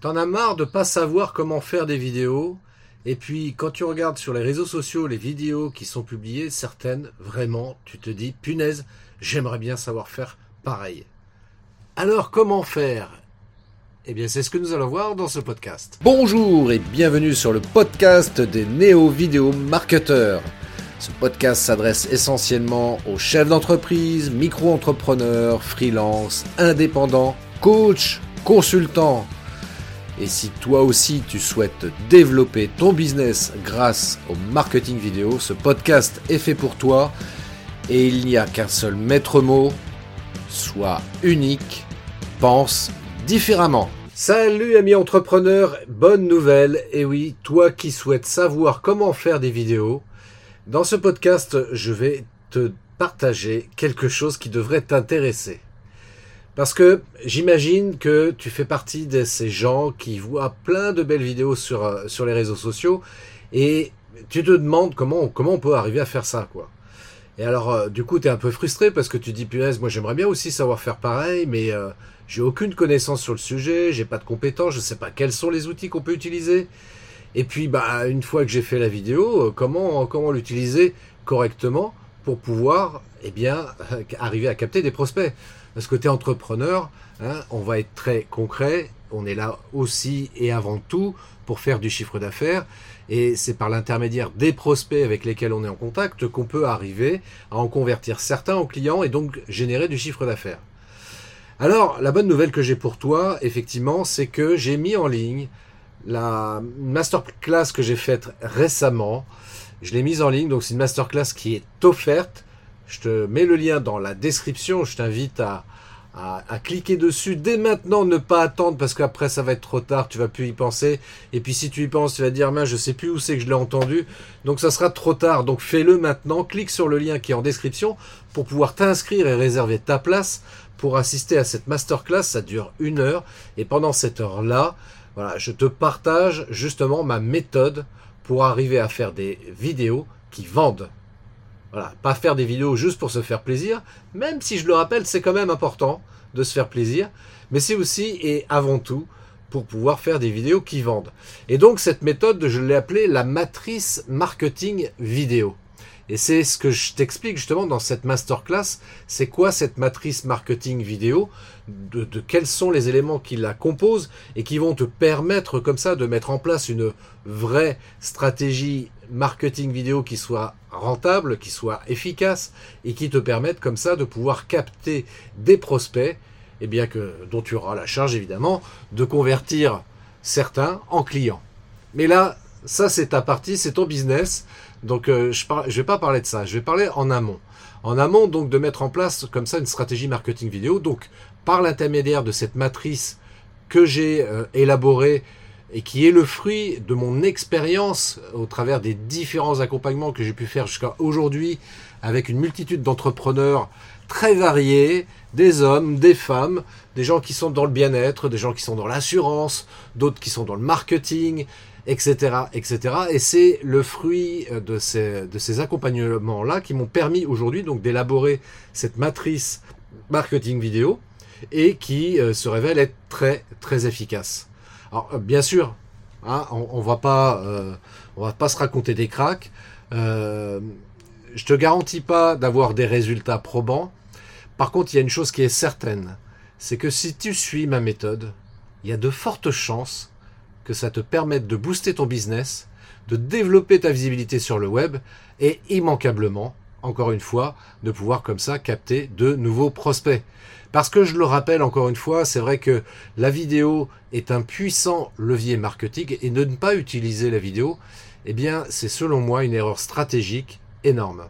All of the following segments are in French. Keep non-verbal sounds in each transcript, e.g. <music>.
T'en as marre de pas savoir comment faire des vidéos et puis quand tu regardes sur les réseaux sociaux les vidéos qui sont publiées, certaines, vraiment, tu te dis, punaise, j'aimerais bien savoir faire pareil. Alors comment faire? Eh bien c'est ce que nous allons voir dans ce podcast. Bonjour et bienvenue sur le podcast des néo-vidéo marketeurs. Ce podcast s'adresse essentiellement aux chefs d'entreprise, micro-entrepreneurs, freelance, indépendants, coachs, consultants et si toi aussi tu souhaites développer ton business grâce au marketing vidéo, ce podcast est fait pour toi. Et il n'y a qu'un seul maître mot, sois unique, pense différemment. Salut amis entrepreneurs, bonne nouvelle. Et oui, toi qui souhaites savoir comment faire des vidéos, dans ce podcast, je vais te partager quelque chose qui devrait t'intéresser. Parce que j'imagine que tu fais partie de ces gens qui voient plein de belles vidéos sur, euh, sur les réseaux sociaux et tu te demandes comment, comment on peut arriver à faire ça, quoi. Et alors, euh, du coup, tu es un peu frustré parce que tu dis, punaise, moi j'aimerais bien aussi savoir faire pareil, mais euh, j'ai aucune connaissance sur le sujet, j'ai pas de compétences, je sais pas quels sont les outils qu'on peut utiliser. Et puis, bah, une fois que j'ai fait la vidéo, comment, comment l'utiliser correctement pour pouvoir, eh bien, arriver à capter des prospects? Parce que tu es entrepreneur, hein, on va être très concret, on est là aussi et avant tout pour faire du chiffre d'affaires. Et c'est par l'intermédiaire des prospects avec lesquels on est en contact qu'on peut arriver à en convertir certains en clients et donc générer du chiffre d'affaires. Alors, la bonne nouvelle que j'ai pour toi, effectivement, c'est que j'ai mis en ligne la masterclass que j'ai faite récemment. Je l'ai mise en ligne, donc c'est une masterclass qui est offerte je te mets le lien dans la description. Je t'invite à, à, cliquer dessus dès maintenant, ne pas attendre parce qu'après ça va être trop tard, tu vas plus y penser. Et puis si tu y penses, tu vas dire, mais je sais plus où c'est que je l'ai entendu. Donc ça sera trop tard. Donc fais-le maintenant. Clique sur le lien qui est en description pour pouvoir t'inscrire et réserver ta place pour assister à cette masterclass. Ça dure une heure. Et pendant cette heure-là, voilà, je te partage justement ma méthode pour arriver à faire des vidéos qui vendent. Voilà, pas faire des vidéos juste pour se faire plaisir, même si je le rappelle, c'est quand même important de se faire plaisir, mais c'est aussi et avant tout pour pouvoir faire des vidéos qui vendent. Et donc cette méthode, je l'ai appelée la matrice marketing vidéo. Et c'est ce que je t'explique justement dans cette masterclass. C'est quoi cette matrice marketing vidéo? De, quels sont les éléments qui la composent et qui vont te permettre comme ça de mettre en place une vraie stratégie marketing vidéo qui soit rentable, qui soit efficace et qui te permette comme ça de pouvoir capter des prospects, et eh bien que dont tu auras la charge évidemment de convertir certains en clients. Mais là, ça c'est ta partie, c'est ton business. Donc euh, je ne vais pas parler de ça, je vais parler en amont. En amont donc de mettre en place comme ça une stratégie marketing vidéo. Donc par l'intermédiaire de cette matrice que j'ai euh, élaborée et qui est le fruit de mon expérience au travers des différents accompagnements que j'ai pu faire jusqu'à aujourd'hui avec une multitude d'entrepreneurs très variés, des hommes, des femmes, des gens qui sont dans le bien-être, des gens qui sont dans l'assurance, d'autres qui sont dans le marketing, etc., etc. Et c'est le fruit de ces, de ces accompagnements-là qui m'ont permis aujourd'hui donc d'élaborer cette matrice marketing vidéo et qui euh, se révèle être très, très efficace. Alors, euh, bien sûr, hein, on, on, va pas, euh, va pas se raconter des cracks. Euh, je te garantis pas d'avoir des résultats probants. Par contre, il y a une chose qui est certaine, c'est que si tu suis ma méthode, il y a de fortes chances que ça te permette de booster ton business, de développer ta visibilité sur le web et immanquablement, encore une fois, de pouvoir comme ça capter de nouveaux prospects. Parce que je le rappelle encore une fois, c'est vrai que la vidéo est un puissant levier marketing et de ne pas utiliser la vidéo, eh bien, c'est selon moi une erreur stratégique énorme.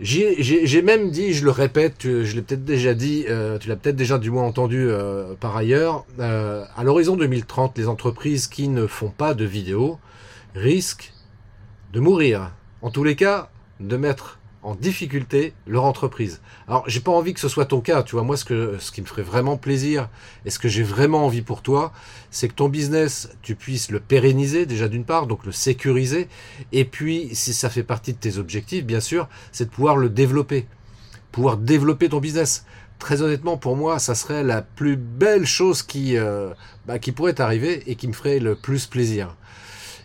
J'ai même dit, je le répète, je l'ai peut-être déjà dit, euh, tu l'as peut-être déjà du moins entendu euh, par ailleurs, euh, à l'horizon 2030, les entreprises qui ne font pas de vidéo risquent de mourir. En tous les cas, de mettre en difficulté leur entreprise. Alors, j'ai pas envie que ce soit ton cas, tu vois. Moi, ce que ce qui me ferait vraiment plaisir et ce que j'ai vraiment envie pour toi, c'est que ton business, tu puisses le pérenniser déjà d'une part, donc le sécuriser, et puis si ça fait partie de tes objectifs, bien sûr, c'est de pouvoir le développer, pouvoir développer ton business. très honnêtement, pour moi, ça serait la plus belle chose qui, euh, bah, qui pourrait arriver et qui me ferait le plus plaisir.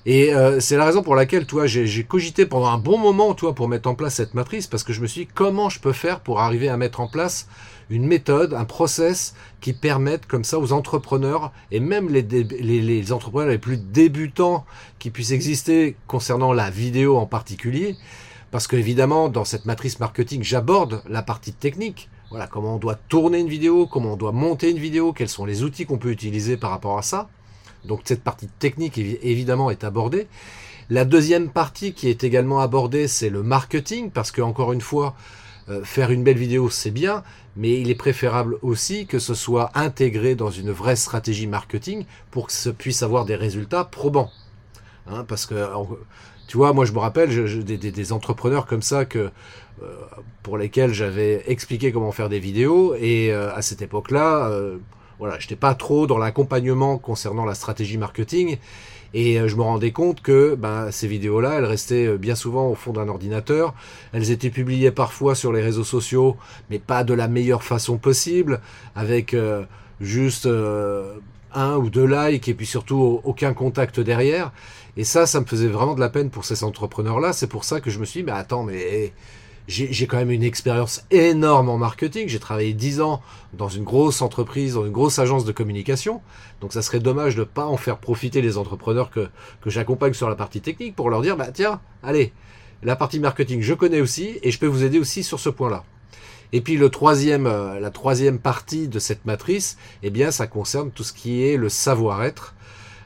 Et euh, c'est la raison pour laquelle, toi, j'ai cogité pendant un bon moment, toi, pour mettre en place cette matrice, parce que je me suis dit, comment je peux faire pour arriver à mettre en place une méthode, un process qui permette comme ça aux entrepreneurs et même les, les, les, entrepreneurs les plus débutants qui puissent exister concernant la vidéo en particulier? Parce que évidemment, dans cette matrice marketing, j'aborde la partie technique. Voilà, comment on doit tourner une vidéo, comment on doit monter une vidéo, quels sont les outils qu'on peut utiliser par rapport à ça. Donc cette partie technique évidemment est abordée. La deuxième partie qui est également abordée, c'est le marketing, parce que encore une fois, euh, faire une belle vidéo, c'est bien, mais il est préférable aussi que ce soit intégré dans une vraie stratégie marketing pour que ça puisse avoir des résultats probants. Hein, parce que, tu vois, moi je me rappelle des, entrepreneurs comme ça euh, pour lesquels j'avais expliqué comment faire des vidéos, et euh, à cette époque-là, voilà, j'étais pas trop dans l'accompagnement concernant la stratégie marketing. Et euh, je me rendais compte que ben, ces vidéos-là, elles restaient euh, bien souvent au fond d'un ordinateur. Elles étaient publiées parfois sur les réseaux sociaux, mais pas de la meilleure façon possible, avec euh, juste un ou deux likes et puis surtout aucun contact derrière. Et ça, ça me faisait vraiment de la peine pour ces entrepreneurs-là. C'est pour ça que je me suis dit, mais attends, mais j'ai quand même une expérience énorme en marketing. J'ai travaillé 10 ans dans une grosse entreprise, dans une grosse agence de communication. Donc ça serait dommage de ne pas en faire profiter les entrepreneurs que, que j'accompagne sur la partie technique pour leur dire, bah tiens, allez, la partie marketing, je connais aussi et je peux vous aider aussi sur ce point-là. Et puis le troisième, euh, la troisième partie de cette matrice, eh bien, ça concerne tout ce qui est le savoir-être,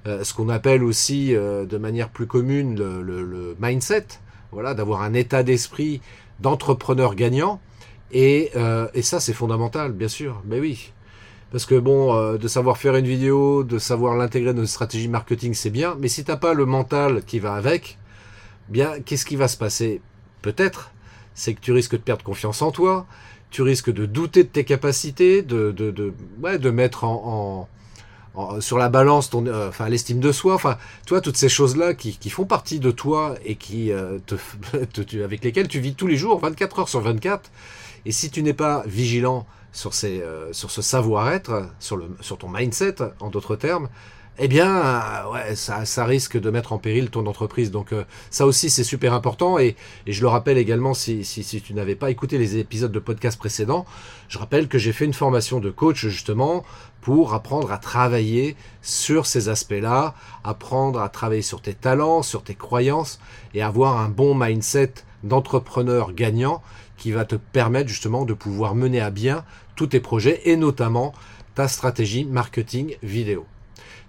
euh, ce qu'on appelle aussi euh, de manière plus commune le, le, le mindset. Voilà, d'avoir un état d'esprit d'entrepreneurs gagnants. Et, euh, et ça, c'est fondamental, bien sûr. Mais oui. Parce que bon, euh, de savoir faire une vidéo, de savoir l'intégrer dans une stratégie marketing, c'est bien. Mais si t'as pas le mental qui va avec, bien, qu'est-ce qui va se passer? Peut-être, c'est que tu risques de perdre confiance en toi. Tu risques de douter de tes capacités, de, de, de, ouais, de mettre en, sur la balance ton, euh, l'estime de soi, enfin toi toutes ces choses là qui, qui, font partie de toi et qui euh, te, <laughs> avec lesquelles tu vis tous les jours, 24 heures sur 24. Et si tu n'es pas vigilant sur ces, euh, sur ce savoir-être, sur le, sur ton mindset en d'autres termes, eh bien, euh, ouais, ça, risque de mettre en péril ton entreprise. Donc euh, ça aussi, c'est super important. Et, et, je le rappelle également, si, si, si tu n'avais pas écouté les épisodes de podcast précédents, je rappelle que j'ai fait une formation de coach justement pour apprendre à travailler sur ces aspects-là, apprendre à travailler sur tes talents, sur tes croyances et avoir un bon mindset d'entrepreneur gagnant qui va te permettre justement de pouvoir mener à bien tous tes projets et notamment ta stratégie marketing vidéo.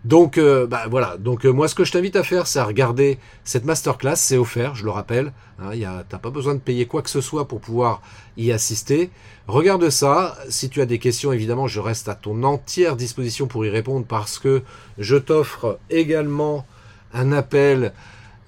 Donc euh, bah, voilà, donc euh, moi ce que je t'invite à faire c'est à regarder cette masterclass, c'est offert, je le rappelle, hein, t'as pas besoin de payer quoi que ce soit pour pouvoir y assister. Regarde ça, si tu as des questions évidemment je reste à ton entière disposition pour y répondre parce que je t'offre également un appel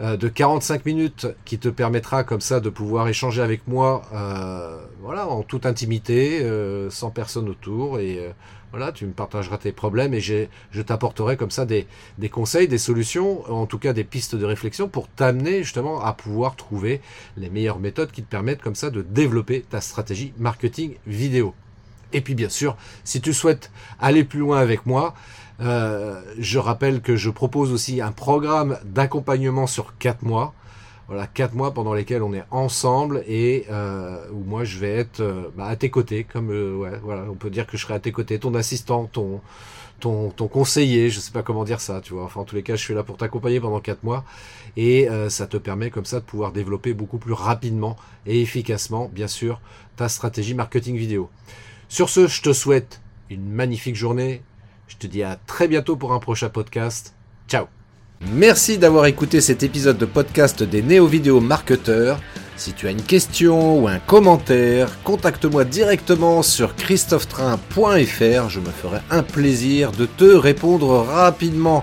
de 45 minutes qui te permettra comme ça de pouvoir échanger avec moi euh, voilà en toute intimité euh, sans personne autour et voilà tu me partageras tes problèmes et je t'apporterai comme ça des, des conseils des solutions en tout cas des pistes de réflexion pour t'amener justement à pouvoir trouver les meilleures méthodes qui te permettent comme ça de développer ta stratégie marketing vidéo. Et puis bien sûr si tu souhaites aller plus loin avec moi euh, je rappelle que je propose aussi un programme d'accompagnement sur 4 mois. Voilà, 4 mois pendant lesquels on est ensemble et euh, où moi je vais être euh, bah, à tes côtés, comme euh, ouais, voilà, on peut dire que je serai à tes côtés, ton assistant, ton, ton, ton conseiller, je sais pas comment dire ça, tu vois. Enfin, en tous les cas, je suis là pour t'accompagner pendant 4 mois et ça te permet comme ça de pouvoir développer beaucoup plus rapidement et efficacement, bien sûr, ta stratégie marketing vidéo. Sur ce, je te souhaite une magnifique journée, je te dis à très bientôt pour un prochain podcast. Ciao Merci d'avoir écouté cet épisode de podcast des néo-vidéo marketeurs. Si tu as une question ou un commentaire, contacte-moi directement sur christophetrain.fr. Je me ferai un plaisir de te répondre rapidement.